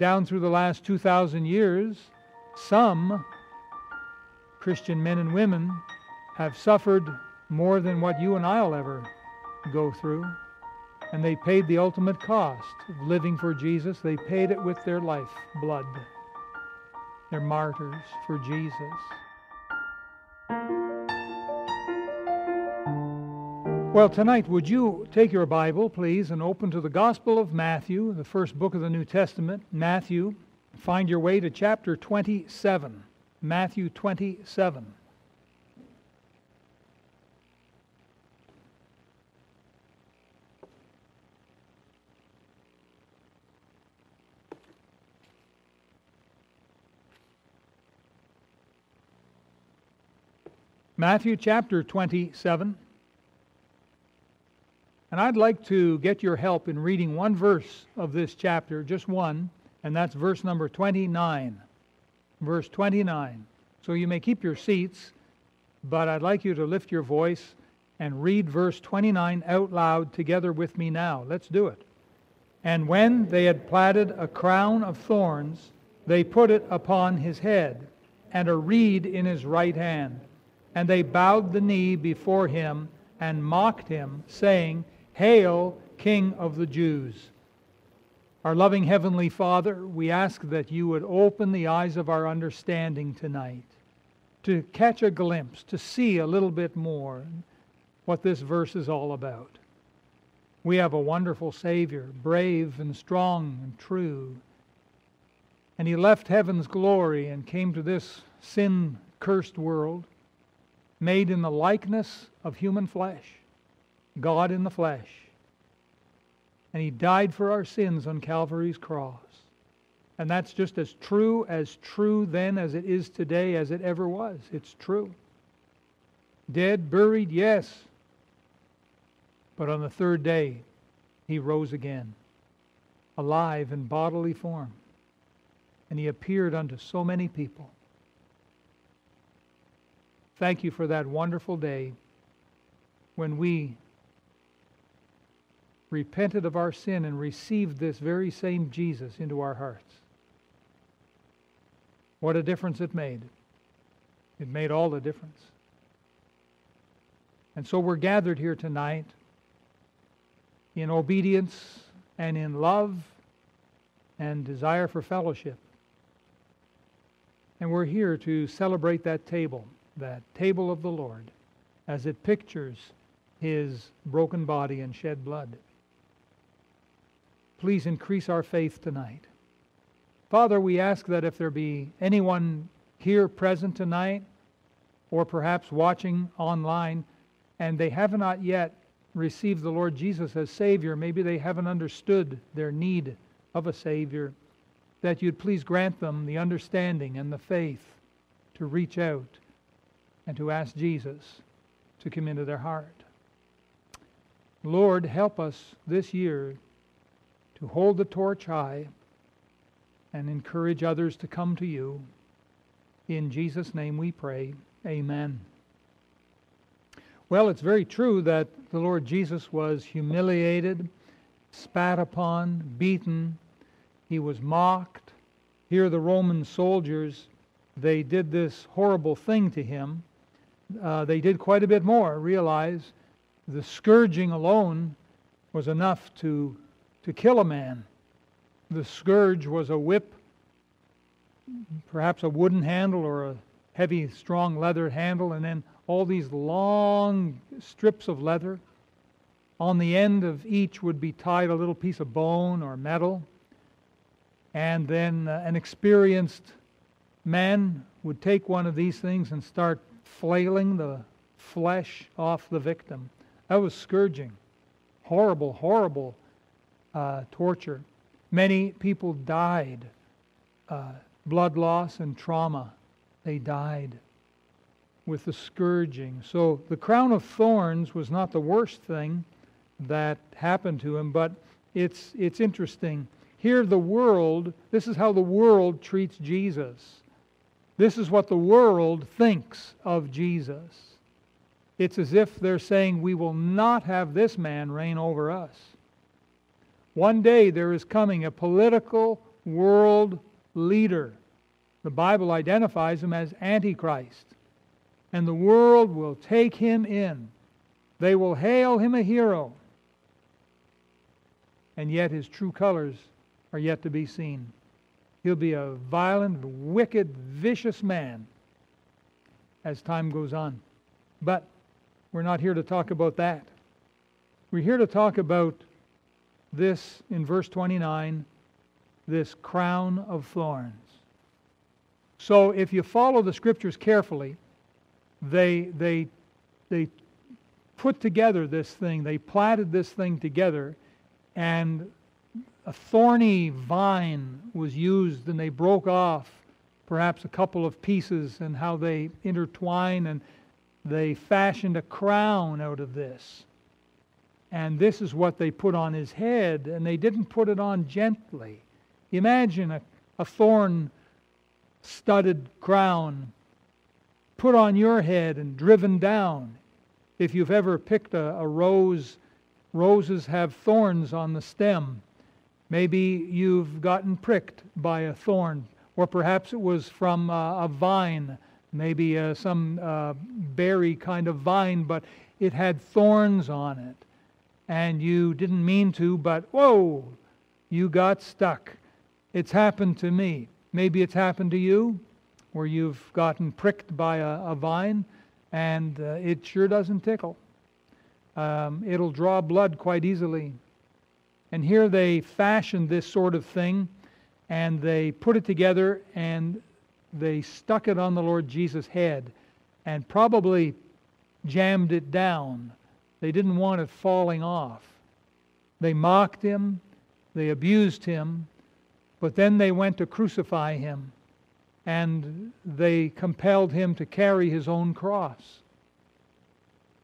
down through the last 2,000 years, some Christian men and women have suffered more than what you and I'll ever go through. And they paid the ultimate cost of living for Jesus. They paid it with their life blood. They're martyrs for Jesus. Well, tonight, would you take your Bible, please, and open to the Gospel of Matthew, the first book of the New Testament, Matthew. Find your way to chapter 27. Matthew 27. Matthew chapter 27. And I'd like to get your help in reading one verse of this chapter, just one, and that's verse number 29. Verse 29. So you may keep your seats, but I'd like you to lift your voice and read verse 29 out loud together with me now. Let's do it. And when they had platted a crown of thorns, they put it upon his head, and a reed in his right hand. And they bowed the knee before him and mocked him, saying, Hail, King of the Jews. Our loving Heavenly Father, we ask that you would open the eyes of our understanding tonight to catch a glimpse, to see a little bit more what this verse is all about. We have a wonderful Savior, brave and strong and true. And he left heaven's glory and came to this sin cursed world, made in the likeness of human flesh. God in the flesh. And he died for our sins on Calvary's cross. And that's just as true as true then as it is today as it ever was. It's true. Dead, buried, yes. But on the third day, he rose again, alive in bodily form. And he appeared unto so many people. Thank you for that wonderful day when we repented of our sin and received this very same Jesus into our hearts. What a difference it made. It made all the difference. And so we're gathered here tonight in obedience and in love and desire for fellowship. And we're here to celebrate that table, that table of the Lord, as it pictures his broken body and shed blood please increase our faith tonight. Father, we ask that if there be anyone here present tonight, or perhaps watching online, and they have not yet received the Lord Jesus as Savior, maybe they haven't understood their need of a Savior, that you'd please grant them the understanding and the faith to reach out and to ask Jesus to come into their heart. Lord, help us this year to hold the torch high and encourage others to come to you. In Jesus' name we pray. Amen. Well, it's very true that the Lord Jesus was humiliated, spat upon, beaten. He was mocked. Here, the Roman soldiers, they did this horrible thing to him. Uh, they did quite a bit more. Realize the scourging alone was enough to to kill a man. The scourge was a whip, perhaps a wooden handle or a heavy, strong leather handle, and then all these long strips of leather. On the end of each would be tied a little piece of bone or metal. And then uh, an experienced man would take one of these things and start flailing the flesh off the victim. That was scourging. Horrible, horrible uh, torture. Many people died, uh, blood loss and trauma. They died with the scourging. So the crown of thorns was not the worst thing that happened to him, but it's, it's interesting. Here, the world, this is how the world treats Jesus. This is what the world thinks of Jesus. It's as if they're saying, We will not have this man reign over us. One day there is coming a political world leader. The Bible identifies him as Antichrist. And the world will take him in. They will hail him a hero. And yet his true colors are yet to be seen. He'll be a violent, wicked, vicious man as time goes on. But we're not here to talk about that. We're here to talk about this in verse 29 this crown of thorns. So if you follow the scriptures carefully, they, they, they put together this thing, they platted this thing together, and a thorny vine was used, and they broke off perhaps a couple of pieces, and how they intertwine, and they fashioned a crown out of this. And this is what they put on his head, and they didn't put it on gently. Imagine a, a thorn studded crown put on your head and driven down. If you've ever picked a, a rose, roses have thorns on the stem. Maybe you've gotten pricked by a thorn, or perhaps it was from a, a vine, maybe uh, some uh, berry kind of vine, but it had thorns on it. And you didn't mean to, but whoa, you got stuck. It's happened to me. Maybe it's happened to you where you've gotten pricked by a, a vine and uh, it sure doesn't tickle. Um, it'll draw blood quite easily. And here they fashioned this sort of thing and they put it together and they stuck it on the Lord Jesus' head and probably jammed it down. They didn't want it falling off. They mocked him, they abused him, but then they went to crucify him and they compelled him to carry his own cross.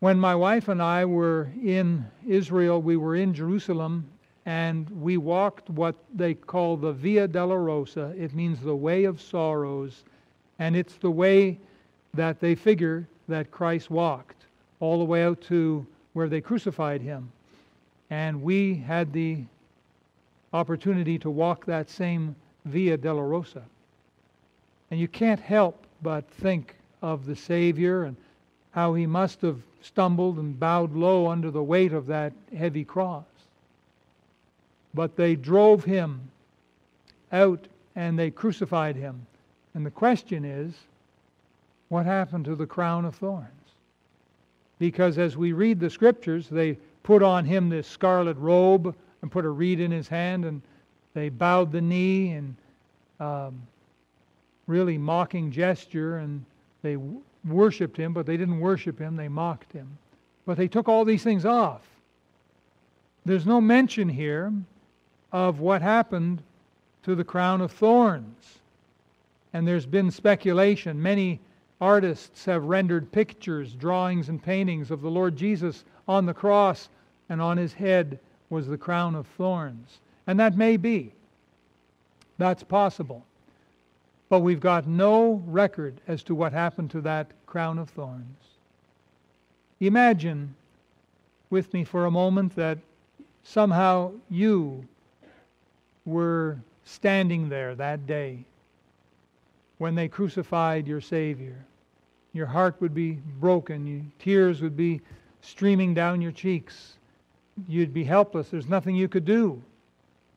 When my wife and I were in Israel, we were in Jerusalem, and we walked what they call the Via Dolorosa. It means the way of sorrows, and it's the way that they figure that Christ walked, all the way out to where they crucified him. And we had the opportunity to walk that same Via Dolorosa. And you can't help but think of the Savior and how he must have stumbled and bowed low under the weight of that heavy cross. But they drove him out and they crucified him. And the question is, what happened to the crown of thorns? Because as we read the scriptures, they put on him this scarlet robe and put a reed in his hand, and they bowed the knee and um, really mocking gesture, and they worshiped him, but they didn't worship him, they mocked him. But they took all these things off. There's no mention here of what happened to the crown of thorns. And there's been speculation. Many artists have rendered pictures, drawings, and paintings of the Lord Jesus on the cross, and on his head was the crown of thorns. And that may be. That's possible. But we've got no record as to what happened to that crown of thorns. Imagine with me for a moment that somehow you were standing there that day when they crucified your Savior. Your heart would be broken, tears would be streaming down your cheeks. You'd be helpless. There's nothing you could do.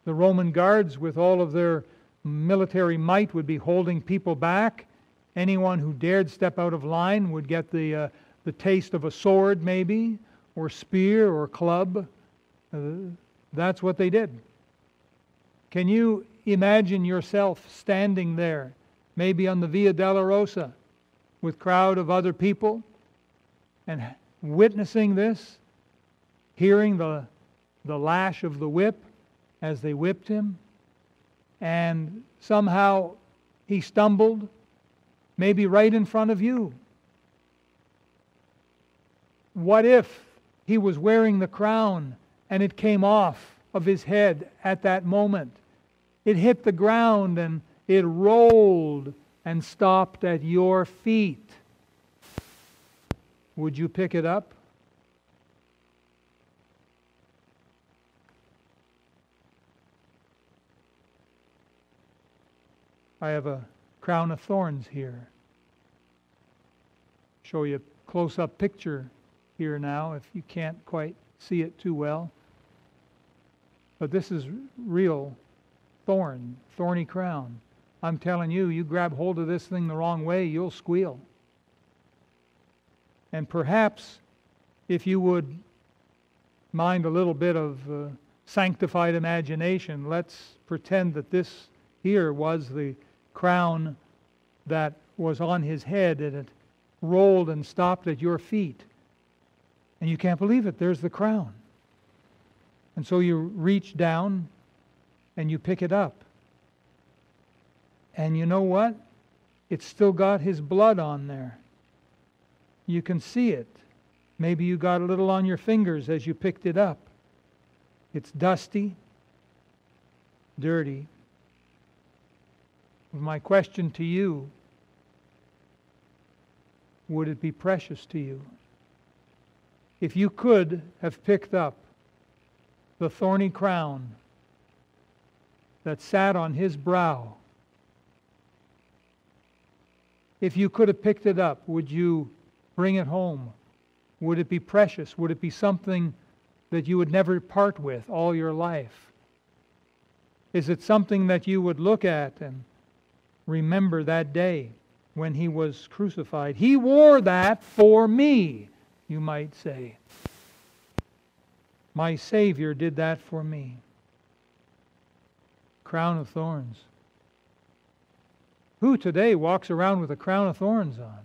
The Roman guards, with all of their military might would be holding people back. Anyone who dared step out of line would get the, uh, the taste of a sword, maybe, or spear or club. Uh, that's what they did. Can you imagine yourself standing there, maybe on the Via Dolorosa with crowd of other people, and witnessing this, hearing the, the lash of the whip as they whipped him? and somehow he stumbled, maybe right in front of you. What if he was wearing the crown and it came off of his head at that moment? It hit the ground and it rolled and stopped at your feet. Would you pick it up? I have a crown of thorns here. Show you a close up picture here now if you can't quite see it too well. But this is real thorn, thorny crown. I'm telling you, you grab hold of this thing the wrong way, you'll squeal. And perhaps if you would mind a little bit of uh, sanctified imagination, let's pretend that this here was the crown that was on his head and it rolled and stopped at your feet. And you can't believe it. There's the crown. And so you reach down and you pick it up. And you know what? It's still got his blood on there. You can see it. Maybe you got a little on your fingers as you picked it up. It's dusty, dirty. My question to you would it be precious to you? If you could have picked up the thorny crown that sat on his brow, if you could have picked it up, would you bring it home? Would it be precious? Would it be something that you would never part with all your life? Is it something that you would look at and remember that day when he was crucified? He wore that for me, you might say. My Savior did that for me. Crown of thorns. Who today walks around with a crown of thorns on?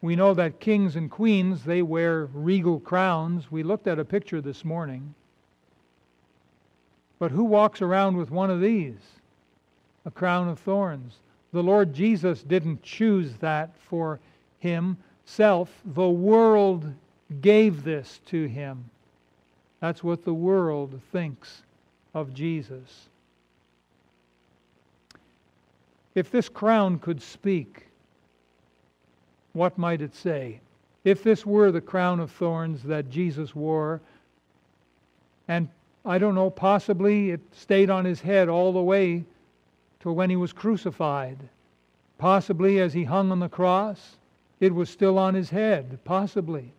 We know that kings and queens, they wear regal crowns. We looked at a picture this morning. But who walks around with one of these? A crown of thorns. The Lord Jesus didn't choose that for himself. The world gave this to him. That's what the world thinks of Jesus. If this crown could speak, what might it say? If this were the crown of thorns that Jesus wore, and I don't know, possibly it stayed on his head all the way till when he was crucified. Possibly as he hung on the cross, it was still on his head. Possibly.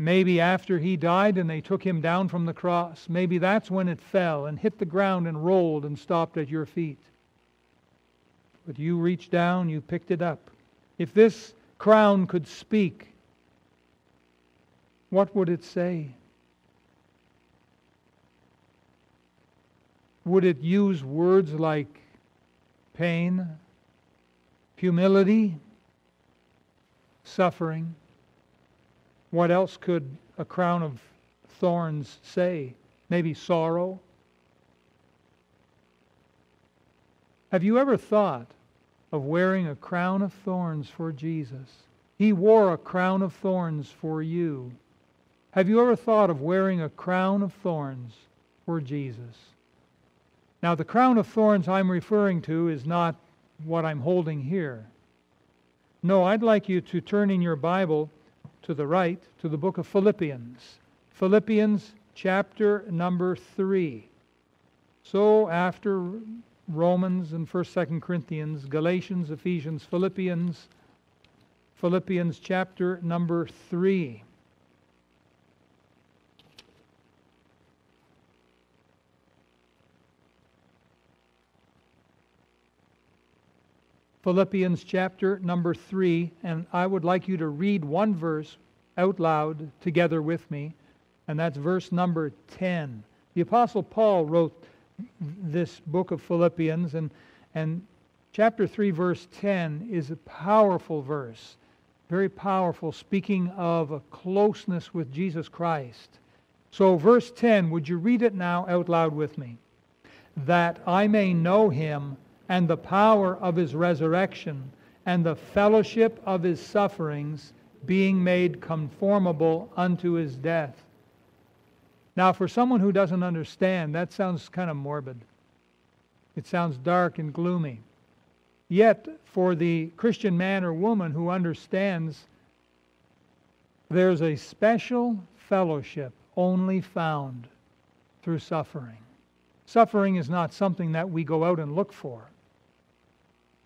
Maybe after he died and they took him down from the cross, maybe that's when it fell and hit the ground and rolled and stopped at your feet. But you reached down, you picked it up. If this crown could speak, what would it say? Would it use words like pain, humility, suffering? What else could a crown of thorns say? Maybe sorrow? Have you ever thought of wearing a crown of thorns for Jesus? He wore a crown of thorns for you. Have you ever thought of wearing a crown of thorns for Jesus? Now, the crown of thorns I'm referring to is not what I'm holding here. No, I'd like you to turn in your Bible to the right to the book of Philippians. Philippians chapter number 3. So, after Romans and 1st, 2nd Corinthians, Galatians, Ephesians, Philippians, Philippians chapter number 3. Philippians chapter number 3, and I would like you to read one verse out loud together with me, and that's verse number 10. The Apostle Paul wrote this book of Philippians, and, and chapter 3, verse 10 is a powerful verse, very powerful, speaking of a closeness with Jesus Christ. So, verse 10, would you read it now out loud with me? That I may know him and the power of his resurrection and the fellowship of his sufferings, being made conformable unto his death. Now, for someone who doesn't understand, that sounds kind of morbid. It sounds dark and gloomy. Yet, for the Christian man or woman who understands, there's a special fellowship only found through suffering. Suffering is not something that we go out and look for.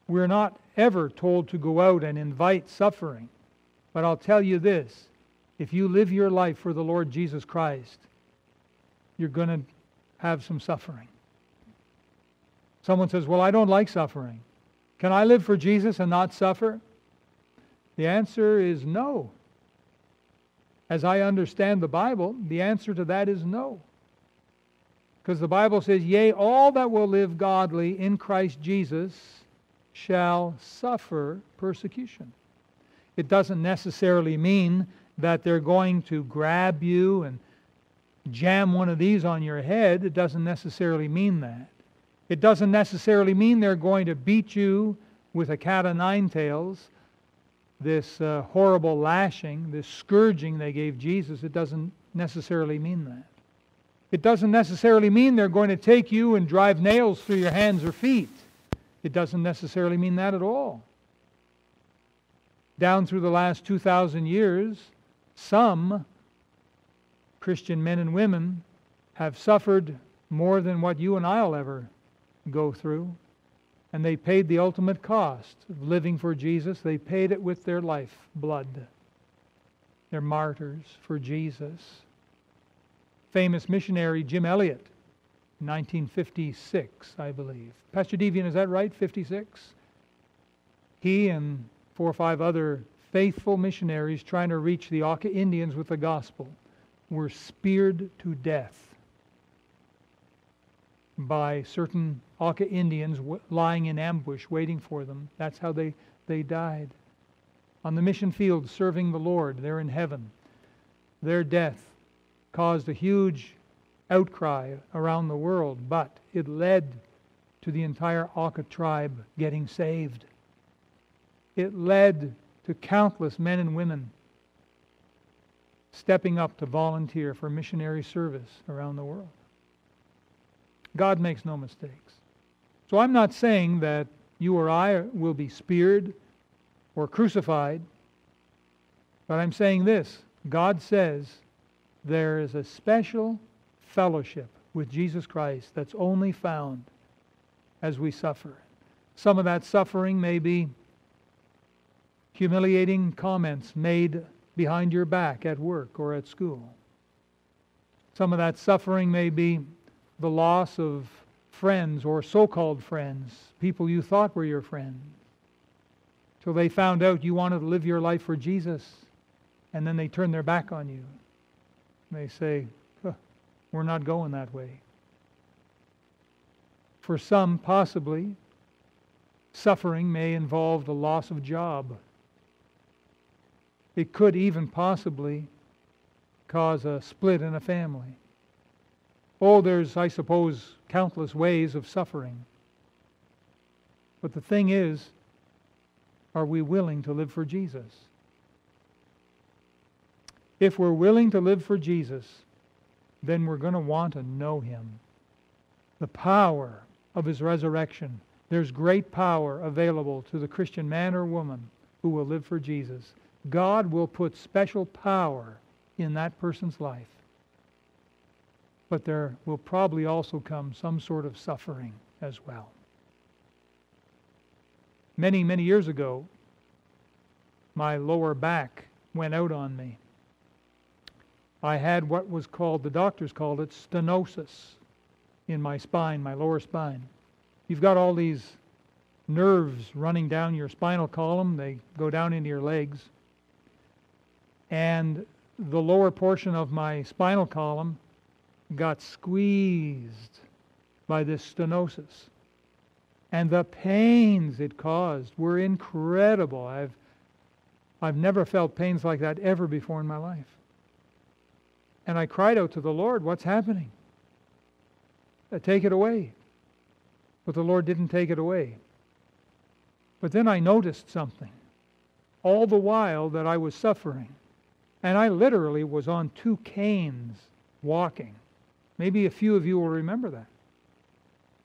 We're not ever told to go out and invite suffering. But I'll tell you this if you live your life for the Lord Jesus Christ, you're going to have some suffering. Someone says, Well, I don't like suffering. Can I live for Jesus and not suffer? The answer is no. As I understand the Bible, the answer to that is no. Because the Bible says, Yea, all that will live godly in Christ Jesus shall suffer persecution. It doesn't necessarily mean that they're going to grab you and jam one of these on your head. It doesn't necessarily mean that. It doesn't necessarily mean they're going to beat you with a cat o' nine tails, this uh, horrible lashing, this scourging they gave Jesus. It doesn't necessarily mean that. It doesn't necessarily mean they're going to take you and drive nails through your hands or feet. It doesn't necessarily mean that at all. Down through the last 2,000 years, some Christian men and women have suffered more than what you and I'll ever go through. And they paid the ultimate cost of living for Jesus. They paid it with their life blood. They're martyrs for Jesus famous missionary Jim Elliot, 1956, I believe. Pastor Devian, is that right? 56? He and four or five other faithful missionaries trying to reach the Auca Indians with the gospel were speared to death by certain Auca Indians lying in ambush waiting for them. That's how they, they died. On the mission field serving the Lord, they're in heaven. Their death caused a huge outcry around the world, but it led to the entire Auca tribe getting saved. It led to countless men and women stepping up to volunteer for missionary service around the world. God makes no mistakes. So I'm not saying that you or I will be speared or crucified, but I'm saying this God says there is a special fellowship with Jesus Christ that's only found as we suffer. Some of that suffering may be humiliating comments made behind your back at work or at school. Some of that suffering may be the loss of friends or so called friends, people you thought were your friends, till they found out you wanted to live your life for Jesus, and then they turned their back on you. They say, we're not going that way. For some, possibly, suffering may involve the loss of job. It could even possibly cause a split in a family. Oh, there's, I suppose, countless ways of suffering. But the thing is, are we willing to live for Jesus? If we're willing to live for Jesus, then we're going to want to know him. The power of his resurrection. There's great power available to the Christian man or woman who will live for Jesus. God will put special power in that person's life. But there will probably also come some sort of suffering as well. Many, many years ago, my lower back went out on me. I had what was called, the doctors called it stenosis in my spine, my lower spine. You've got all these nerves running down your spinal column, they go down into your legs. And the lower portion of my spinal column got squeezed by this stenosis. And the pains it caused were incredible. I've, I've never felt pains like that ever before in my life. And I cried out to the Lord, What's happening? Uh, take it away. But the Lord didn't take it away. But then I noticed something. All the while that I was suffering, and I literally was on two canes walking. Maybe a few of you will remember that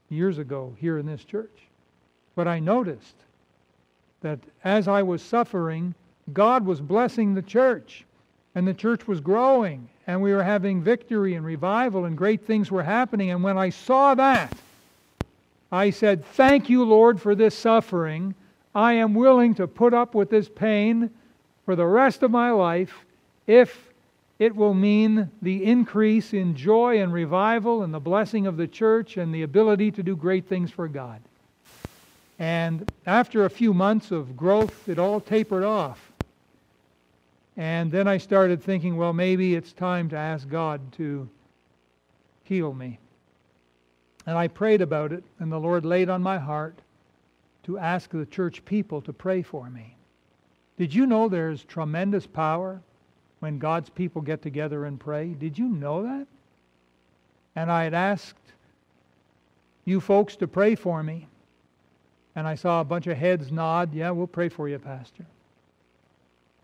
years ago here in this church. But I noticed that as I was suffering, God was blessing the church, and the church was growing, and we were having victory and revival, and great things were happening. And when I saw that, I said, Thank you, Lord, for this suffering. I am willing to put up with this pain for the rest of my life if it will mean the increase in joy and revival and the blessing of the church and the ability to do great things for God. And after a few months of growth, it all tapered off. And then I started thinking, well, maybe it's time to ask God to heal me. And I prayed about it, and the Lord laid on my heart to ask the church people to pray for me. Did you know there's tremendous power when God's people get together and pray? Did you know that? And I had asked you folks to pray for me. And I saw a bunch of heads nod. Yeah, we'll pray for you, Pastor.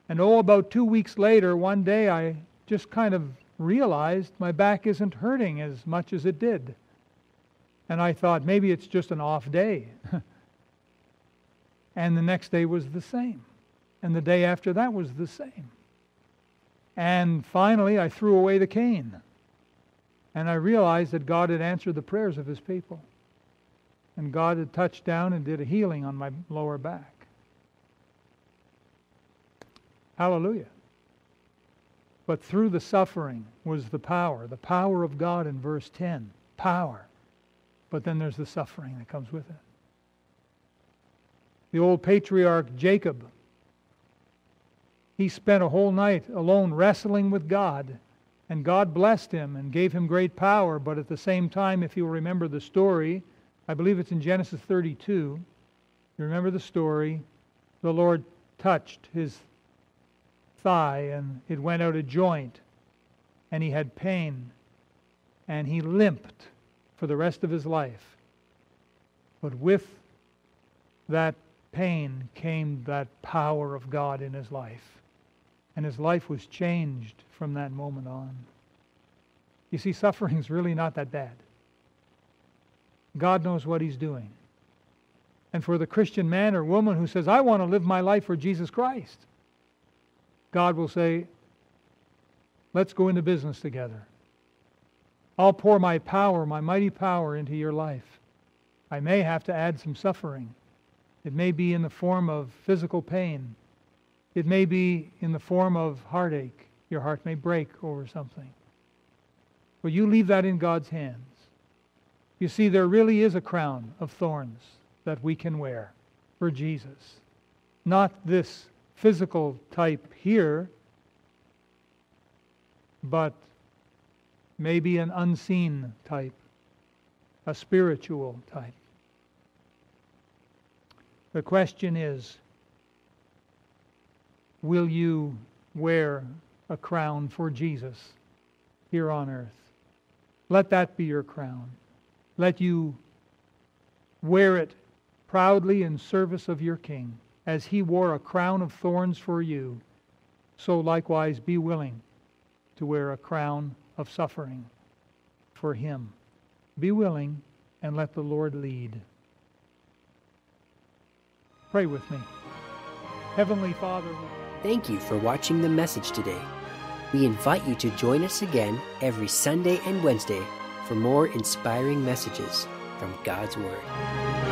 And oh, about two weeks later, one day I just kind of realized my back isn't hurting as much as it did. And I thought maybe it's just an off day. and the next day was the same. And the day after that was the same. And finally, I threw away the cane. And I realized that God had answered the prayers of his people. And God had touched down and did a healing on my lower back. Hallelujah. But through the suffering was the power, the power of God in verse 10. Power. But then there's the suffering that comes with it. The old patriarch Jacob, he spent a whole night alone wrestling with God, and God blessed him and gave him great power. But at the same time, if you remember the story, I believe it's in Genesis 32. You remember the story? The Lord touched his thigh and it went out a joint and he had pain and he limped for the rest of his life. But with that pain came that power of God in his life. And his life was changed from that moment on. You see, suffering's really not that bad. God knows what he's doing. And for the Christian man or woman who says, I want to live my life for Jesus Christ, God will say, Let's go into business together. I'll pour my power, my mighty power, into your life. I may have to add some suffering. It may be in the form of physical pain. It may be in the form of heartache. Your heart may break over something. But you leave that in God's hands. You see, there really is a crown of thorns that we can wear for Jesus. Not this physical type here, but maybe an unseen type, a spiritual type. The question is will you wear a crown for Jesus here on earth? Let that be your crown. Let you wear it proudly in service of your King as he wore a crown of thorns for you, so likewise be willing to wear a crown of suffering for him. Be willing and let the Lord lead. Pray with me. Heavenly Father, thank you for watching the message today. We invite you to join us again every Sunday and Wednesday for more inspiring messages from God's Word.